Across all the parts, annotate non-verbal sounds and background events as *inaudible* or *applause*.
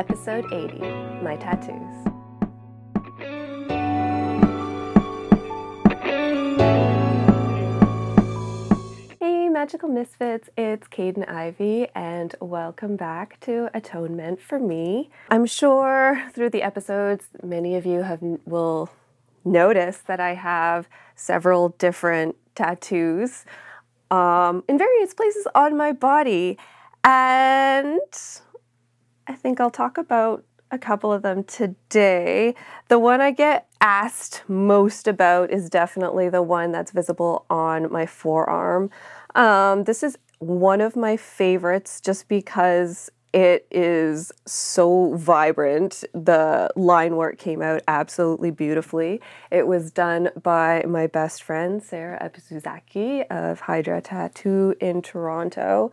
Episode 80 My Tattoos. Hey, Magical Misfits, it's Kaidain Ivy, and welcome back to Atonement for Me. I'm sure through the episodes, many of you have will notice that I have several different tattoos um, in various places on my body. And I think I'll talk about a couple of them today. The one I get asked most about is definitely the one that's visible on my forearm. Um, this is one of my favorites just because it is so vibrant. The line work came out absolutely beautifully. It was done by my best friend, Sarah Epizuzaki of Hydra Tattoo in Toronto.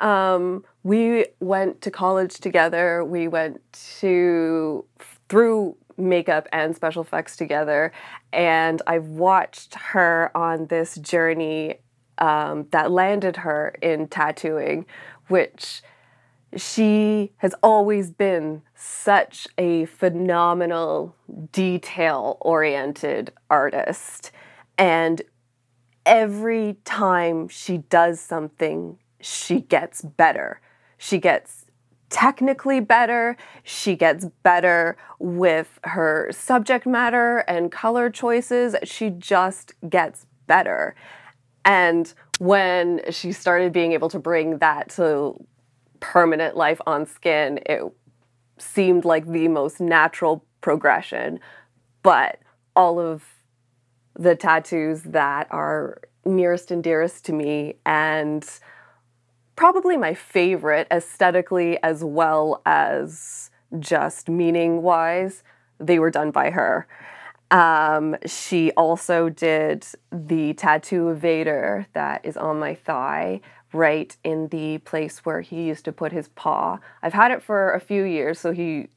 Um, we went to college together. We went to through makeup and special effects together, and I've watched her on this journey um, that landed her in tattooing, which she has always been such a phenomenal, detail oriented artist. And every time she does something, she gets better. She gets technically better. She gets better with her subject matter and color choices. She just gets better. And when she started being able to bring that to permanent life on skin, it seemed like the most natural progression. But all of the tattoos that are nearest and dearest to me and probably my favorite aesthetically as well as just meaning wise, they were done by her. Um, she also did the tattoo of Vader that is on my thigh, right in the place where he used to put his paw. I've had it for a few years, so he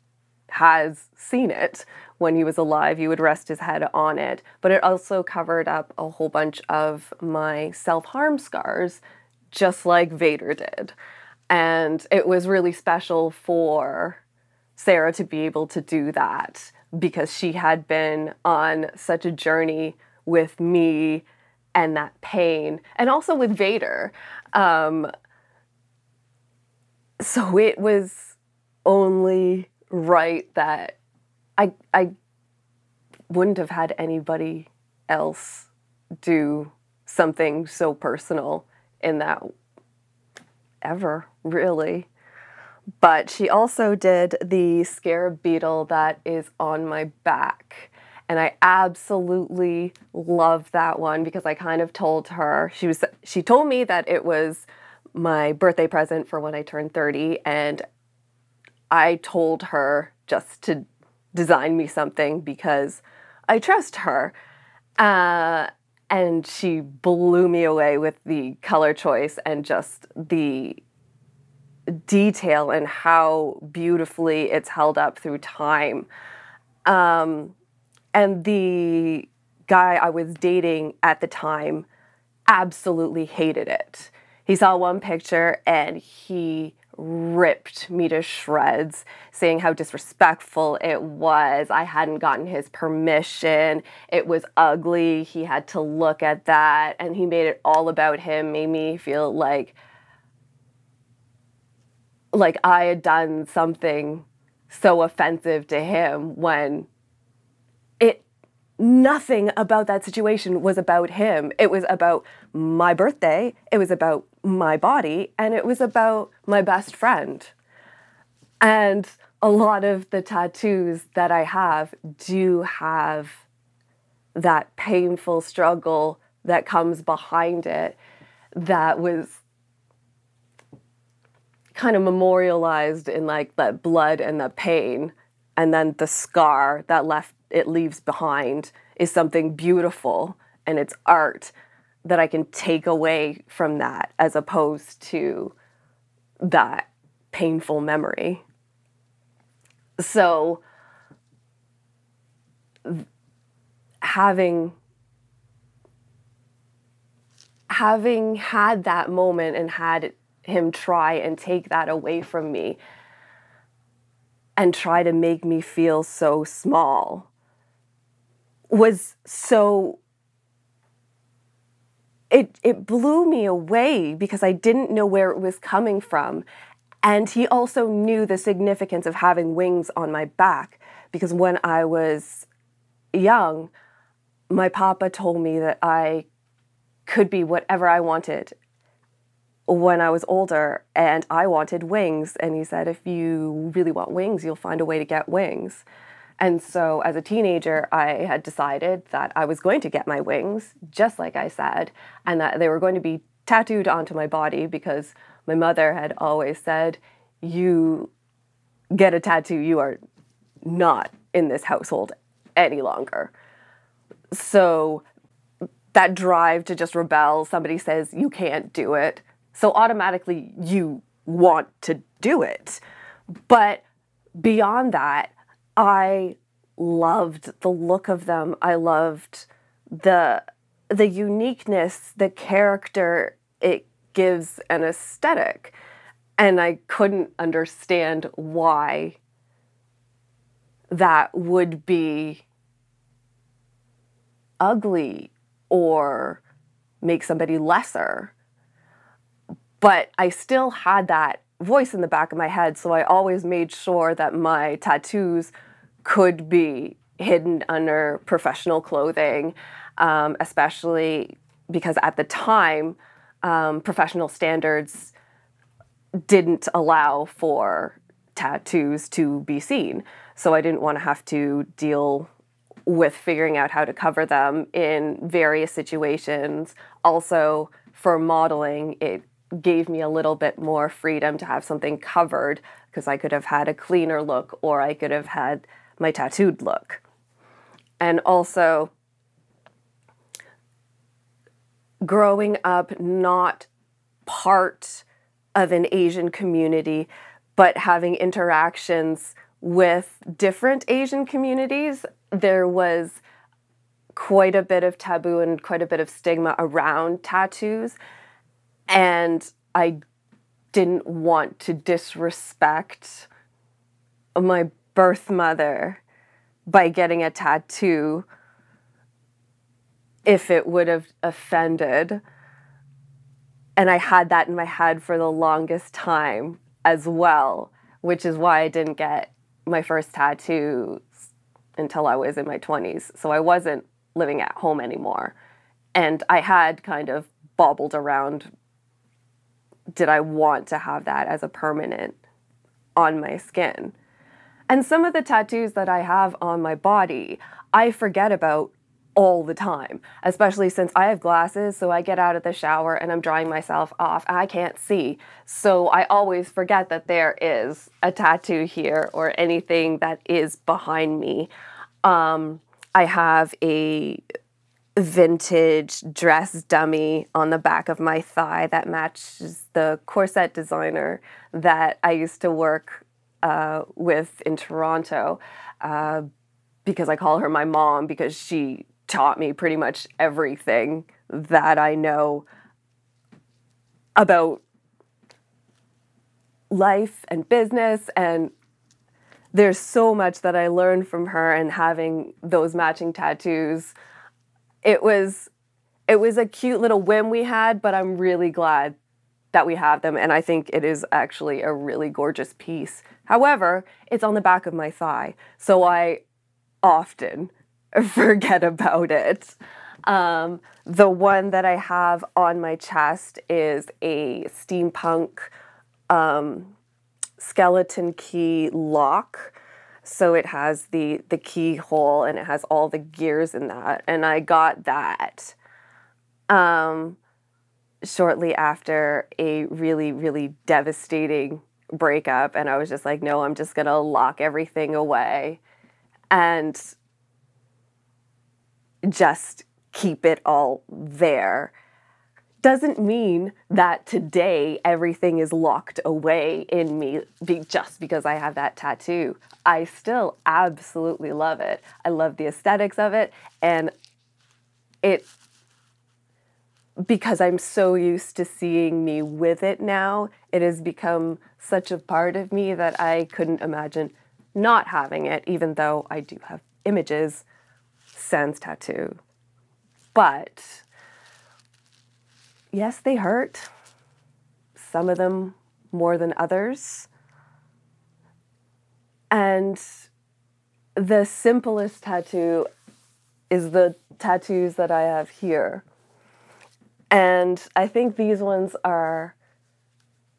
has seen it when he was alive. He would rest his head on it, but it also covered up a whole bunch of my self harm scars, just like Vader did. And it was really special for Sarah to be able to do that because she had been on such a journey with me and that pain, and also with Vader. Um, so it was only right that I I wouldn't have had anybody else do something so personal in that ever really. But she also did the scarab beetle that is on my back. And I absolutely love that one because I kind of told her she was she told me that it was my birthday present for when I turned 30 and I told her just to design me something because I trust her. Uh, and she blew me away with the color choice and just the detail and how beautifully it's held up through time. Um, and the guy I was dating at the time absolutely hated it. He saw one picture and he ripped me to shreds, saying how disrespectful it was. I hadn't gotten his permission. It was ugly. He had to look at that. And he made it all about him, made me feel like like I had done something so offensive to him when nothing about that situation was about him. It was about my birthday, it was about my body, and it was about my best friend. And a lot of the tattoos that I have do have that painful struggle that comes behind it that was kind of memorialized in like that blood and the pain and then the scar that left it leaves behind is something beautiful and it's art that I can take away from that as opposed to that painful memory. So having having had that moment and had him try and take that away from me and try to make me feel so small was so it it blew me away because I didn't know where it was coming from. And he also knew the significance of having wings on my back because when I was young, my papa told me that I could be whatever I wanted when I was older and I wanted wings. And he said, if you really want wings, you'll find a way to get wings. And so as a teenager, I had decided that I was going to get my wings, just like I said, and that they were going to be tattooed onto my body because my mother had always said, You get a tattoo, you are not in this household any longer. So that drive to just rebel, somebody says you can't do it. So automatically you want to do it. But beyond that, I loved the look of them. I loved the the uniqueness, the character it gives an aesthetic. And I couldn't understand why that would be ugly or make somebody lesser. But I still had that voice in the back of my head, so I always made sure that my tattoos could be hidden under professional clothing, um, especially because at the time, um, professional standards didn't allow for tattoos to be seen. So I didn't want to have to deal with figuring out how to cover them in various situations. Also, for modeling, it gave me a little bit more freedom to have something covered because I could have had a cleaner look or I could have had my tattooed look. And also, growing up not part of an Asian community, but having interactions with different Asian communities, there was quite a bit of taboo and quite a bit of stigma around tattoos. And I didn't want to disrespect my birth mother by getting a tattoo if it would have offended. And I had that in my head for the longest time as well, which is why I didn't get my first tattoos until I was in my 20s. So I wasn't living at home anymore. And I had kind of bobbled around did I want to have that as a permanent on my skin? And some of the tattoos that I have on my body, I forget about all the time, especially since I have glasses, so I get out of the shower and I'm drying myself off. I can't see. So I always forget that there is a tattoo here or anything that is behind me. Um, I have a vintage dress dummy on the back of my thigh that matches the corset designer that I used to work uh, with in Toronto uh, because I call her my mom because she taught me pretty much everything that I know about life and business. And there's so much that I learned from her and having those matching tattoos it was it was a cute little whim we had, but I'm really glad that we have them and I think it is actually a really gorgeous piece. However, it's on the back of my thigh, so I often *laughs* forget about it. Um, the one that I have on my chest is a steampunk um, skeleton key lock so it has the the keyhole and it has all the gears in that. And I got that um, shortly after a really, really devastating breakup. And I was just like, no, I'm just gonna lock everything away and just keep it all there doesn't mean that today everything is locked away in me be, just because I have that tattoo. I still absolutely love it. I love the aesthetics of it and it because I'm so used to seeing me with it now, it has become such a part of me that I couldn't imagine not having it, even though I do have images sans tattoo. But yes, they hurt. Some of them more than others. And the simplest tattoo is the tattoos that I have here. And I think these ones are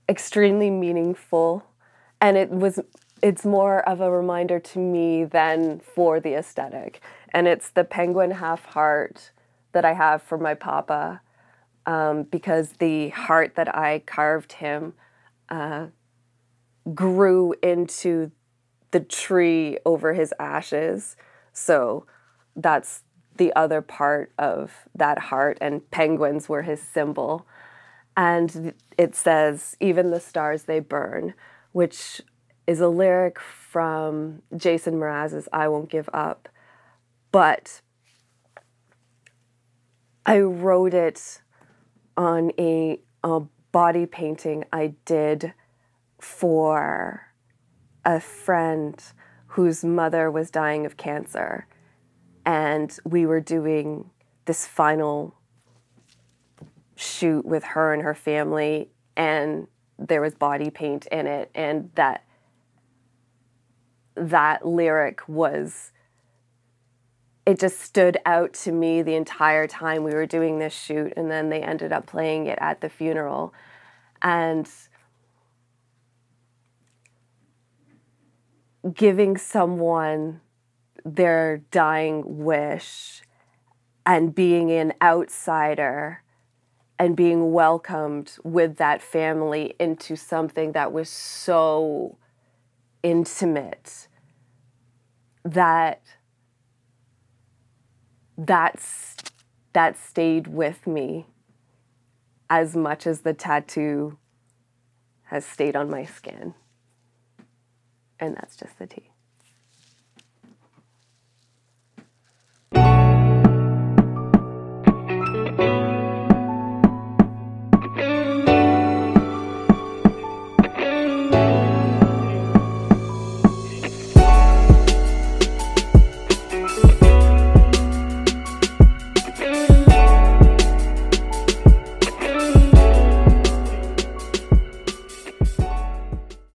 extremely meaningful and it was it's more of a reminder to me than for the aesthetic. And it's the penguin half heart that I have for my papa um, because the heart that I carved him uh, grew into the tree over his ashes. So that's the other part of that heart, and penguins were his symbol. And it says, Even the stars they burn, which is a lyric from Jason Mraz's I Won't Give Up. But I wrote it on a, a body painting I did for a friend whose mother was dying of cancer. And we were doing this final shoot with her and her family, and there was body paint in it. And that that lyric was it just stood out to me the entire time we were doing this shoot and then they ended up playing it at the funeral. And giving someone their dying wish and being an outsider and being welcomed with that family into something that was so intimate that that's that stayed with me as much as the tattoo has stayed on my skin. And that's just the tea.